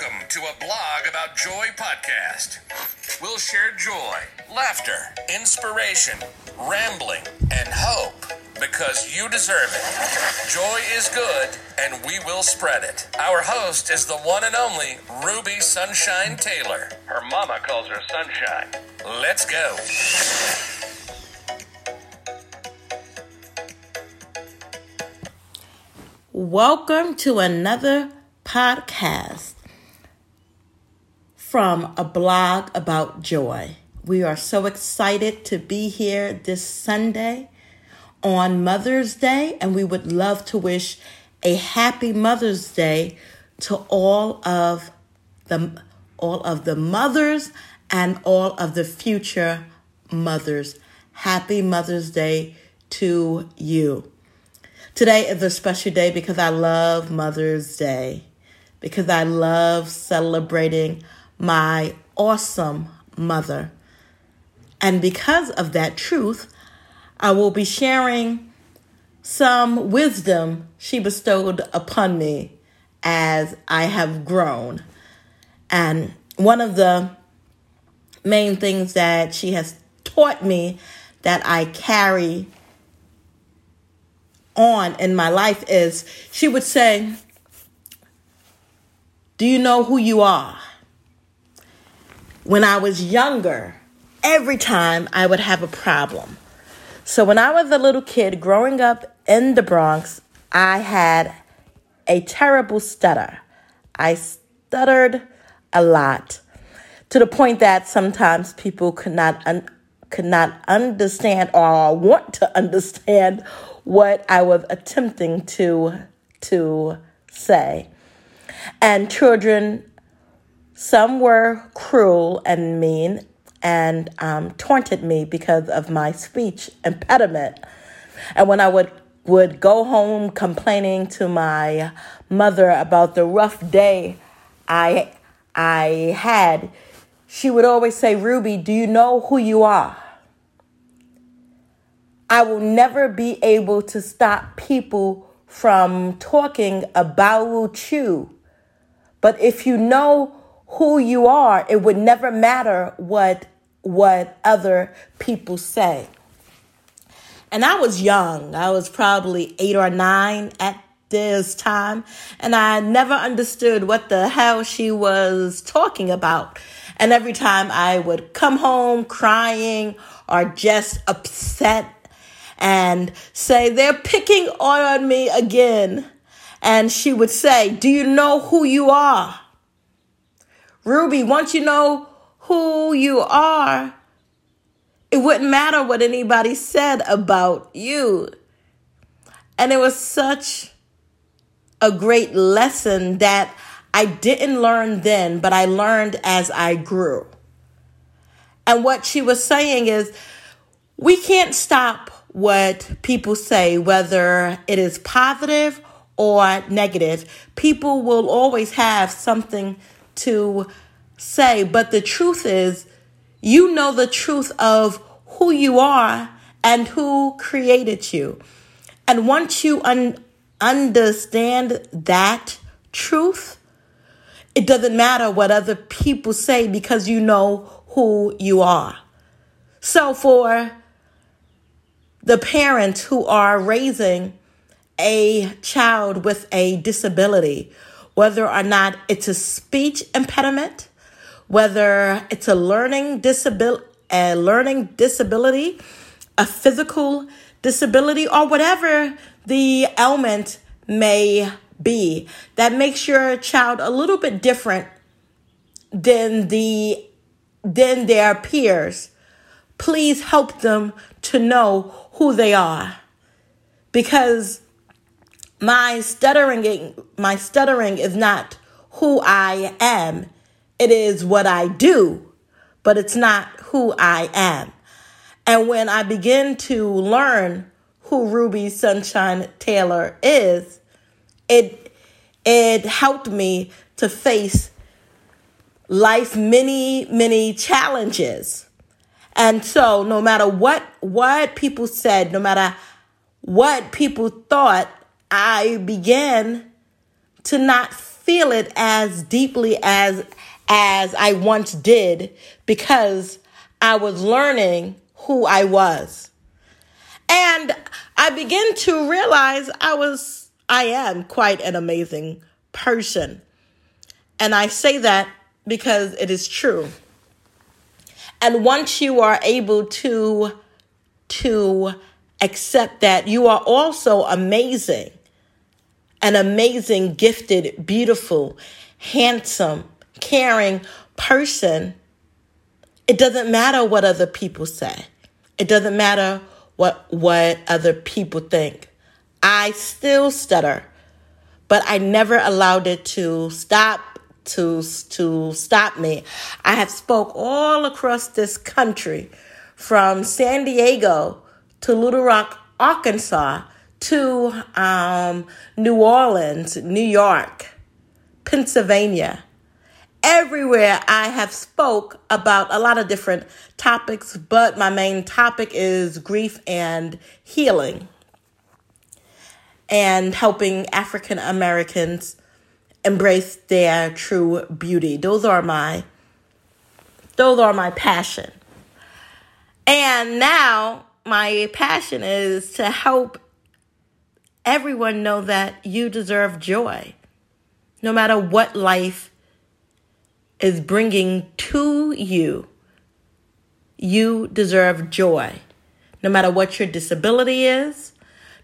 Welcome to a blog about joy podcast. We'll share joy, laughter, inspiration, rambling, and hope because you deserve it. Joy is good, and we will spread it. Our host is the one and only Ruby Sunshine Taylor. Her mama calls her Sunshine. Let's go. Welcome to another podcast from a blog about joy. We are so excited to be here this Sunday on Mother's Day, and we would love to wish a happy Mother's Day to all of the all of the mothers and all of the future mothers. Happy Mother's Day to you. Today is a special day because I love Mother's Day, because I love celebrating my awesome mother. And because of that truth, I will be sharing some wisdom she bestowed upon me as I have grown. And one of the main things that she has taught me that I carry on in my life is she would say, Do you know who you are? When I was younger, every time I would have a problem. So when I was a little kid growing up in the Bronx, I had a terrible stutter. I stuttered a lot to the point that sometimes people could not un- could not understand or want to understand what I was attempting to to say. And children, some were cruel and mean and um, taunted me because of my speech impediment. And when I would would go home complaining to my mother about the rough day I I had, she would always say, "Ruby, do you know who you are?" I will never be able to stop people from talking about you. But if you know who you are, it would never matter what what other people say. And I was young. I was probably 8 or 9 at this time, and I never understood what the hell she was talking about. And every time I would come home crying or just upset and say, They're picking on me again. And she would say, Do you know who you are? Ruby, once you know who you are, it wouldn't matter what anybody said about you. And it was such a great lesson that I didn't learn then, but I learned as I grew. And what she was saying is, we can't stop what people say, whether it is positive or negative. People will always have something to say, but the truth is, you know the truth of who you are and who created you. And once you un- understand that truth, it doesn't matter what other people say because you know who you are. So, for the parents who are raising a child with a disability, whether or not it's a speech impediment, whether it's a learning disability, a learning disability, a physical disability, or whatever the ailment may be, that makes your child a little bit different than the than their peers. Please help them to know who they are. Because my stuttering my stuttering is not who I am. It is what I do, but it's not who I am. And when I begin to learn who Ruby Sunshine Taylor is, it it helped me to face life many many challenges and so no matter what what people said, no matter what people thought, I began to not feel it as deeply as as I once did because I was learning who I was. And I began to realize I was I am quite an amazing person. And I say that because it is true. And once you are able to to accept that you are also amazing, an amazing, gifted, beautiful, handsome, caring person, it doesn't matter what other people say. It doesn't matter what what other people think. I still stutter, but I never allowed it to stop to to stop me. I have spoke all across this country from San Diego to Little Rock, Arkansas to um, New Orleans, New York, Pennsylvania. Everywhere I have spoke about a lot of different topics, but my main topic is grief and healing and helping African Americans embrace their true beauty. Those are my those are my passion. And now my passion is to help everyone know that you deserve joy. No matter what life is bringing to you, you deserve joy. No matter what your disability is,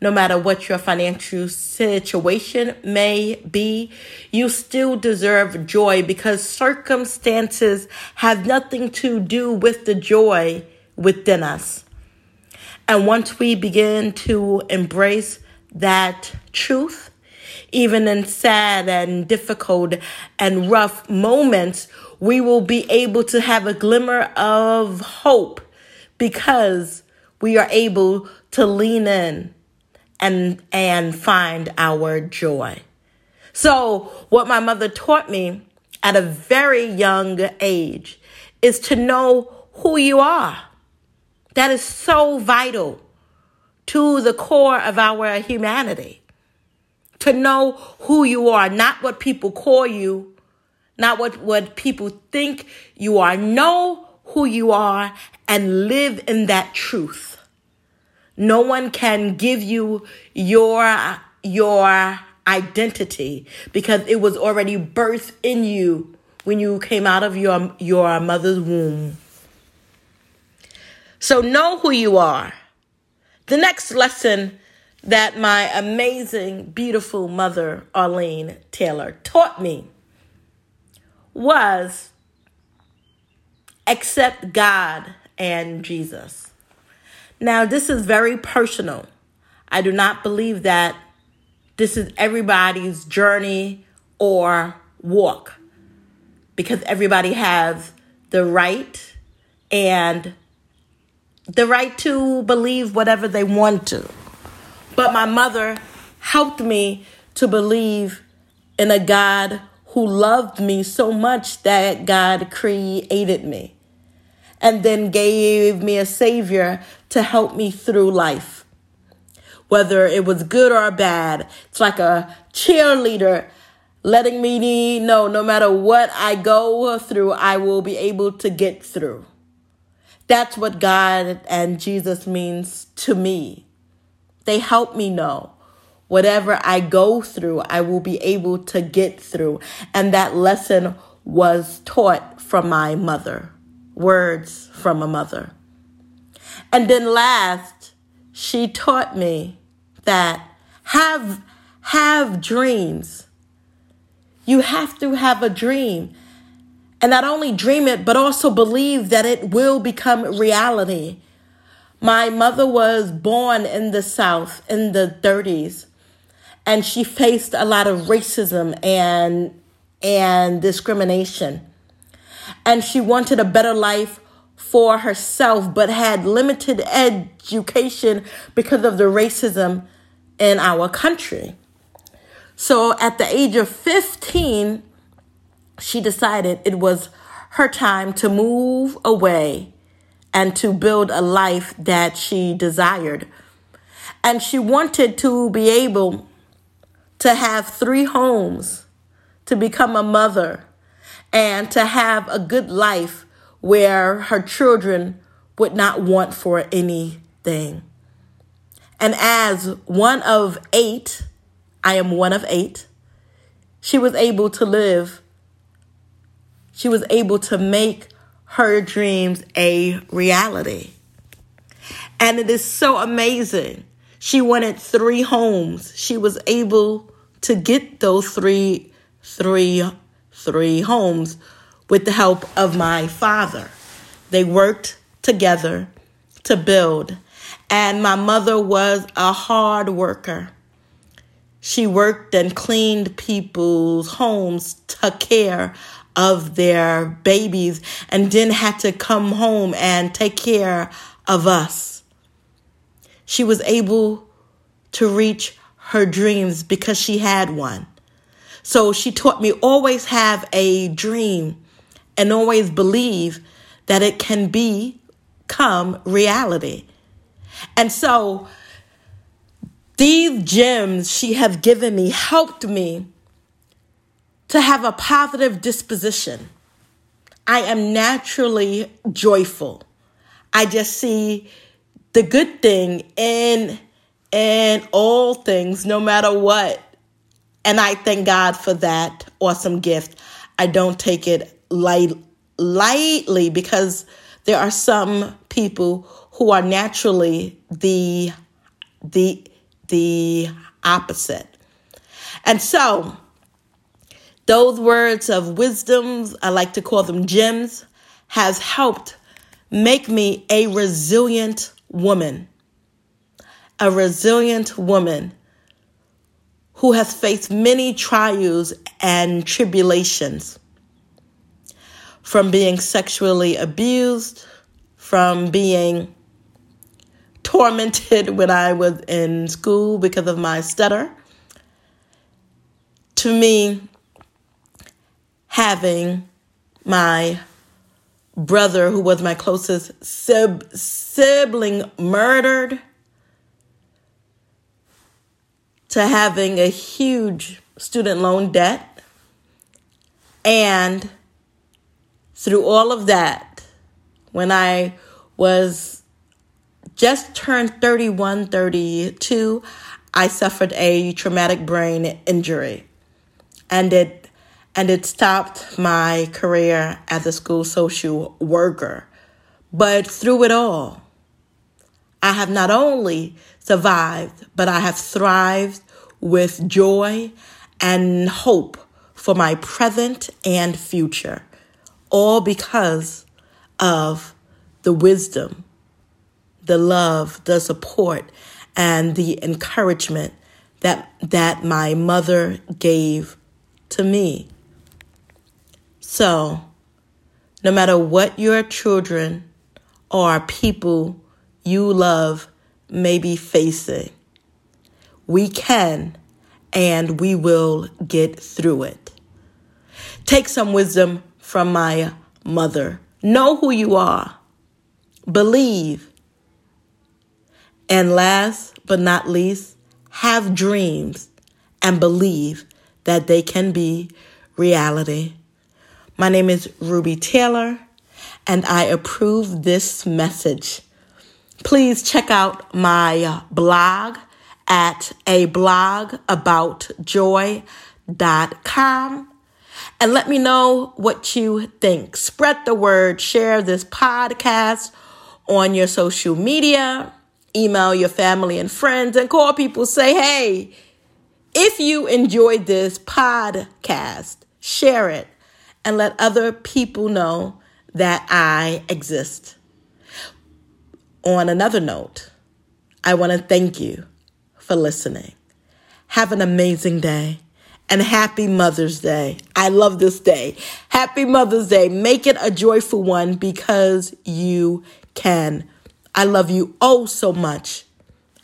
no matter what your financial situation may be, you still deserve joy because circumstances have nothing to do with the joy within us. And once we begin to embrace that truth, even in sad and difficult and rough moments, we will be able to have a glimmer of hope because we are able to lean in and and find our joy. So, what my mother taught me at a very young age is to know who you are. That is so vital to the core of our humanity. To know who you are, not what people call you, not what, what people think you are. Know who you are and live in that truth. No one can give you your, your identity because it was already birthed in you when you came out of your, your mother's womb. So know who you are. The next lesson that my amazing, beautiful mother, Arlene Taylor, taught me was accept God and Jesus. Now, this is very personal. I do not believe that this is everybody's journey or walk because everybody has the right and the right to believe whatever they want to. But my mother helped me to believe in a God who loved me so much that God created me and then gave me a Savior to help me through life. Whether it was good or bad, it's like a cheerleader letting me know no matter what I go through, I will be able to get through. That's what God and Jesus means to me. They help me know whatever I go through, I will be able to get through. And that lesson was taught from my mother, words from a mother. And then last, she taught me that have have dreams. You have to have a dream and not only dream it, but also believe that it will become reality. My mother was born in the South in the 30s, and she faced a lot of racism and, and discrimination. And she wanted a better life for herself, but had limited education because of the racism in our country. So at the age of 15, she decided it was her time to move away and to build a life that she desired. And she wanted to be able to have three homes to become a mother and to have a good life where her children would not want for anything. And as one of eight, I am one of eight, she was able to live. She was able to make her dreams a reality. And it is so amazing. She wanted three homes. She was able to get those three, three, three homes with the help of my father. They worked together to build. And my mother was a hard worker. She worked and cleaned people's homes, took care of their babies, and then had to come home and take care of us. She was able to reach her dreams because she had one. So she taught me always have a dream and always believe that it can become reality. And so these gems she have given me helped me to have a positive disposition. I am naturally joyful. I just see the good thing in in all things, no matter what. And I thank God for that awesome gift. I don't take it light, lightly because there are some people who are naturally the the the opposite. And so those words of wisdoms, I like to call them gems, has helped make me a resilient woman. A resilient woman who has faced many trials and tribulations from being sexually abused, from being tormented when I was in school because of my stutter, to me having my brother, who was my closest sib- sibling, murdered, to having a huge student loan debt. And through all of that, when I was just turned 31, 32, I suffered a traumatic brain injury. And it and it stopped my career as a school social worker. But through it all, I have not only survived, but I have thrived with joy and hope for my present and future, all because of the wisdom, the love, the support, and the encouragement that, that my mother gave to me. So, no matter what your children or people you love may be facing, we can and we will get through it. Take some wisdom from my mother. Know who you are. Believe. And last but not least, have dreams and believe that they can be reality. My name is Ruby Taylor, and I approve this message. Please check out my blog at a blog about joy.com and let me know what you think. Spread the word, share this podcast on your social media, email your family and friends, and call people. Say, hey, if you enjoyed this podcast, share it and let other people know that I exist. On another note, I want to thank you for listening. Have an amazing day and happy Mother's Day. I love this day. Happy Mother's Day. Make it a joyful one because you can. I love you oh so much,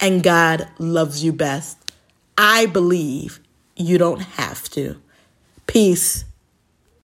and God loves you best. I believe you don't have to. Peace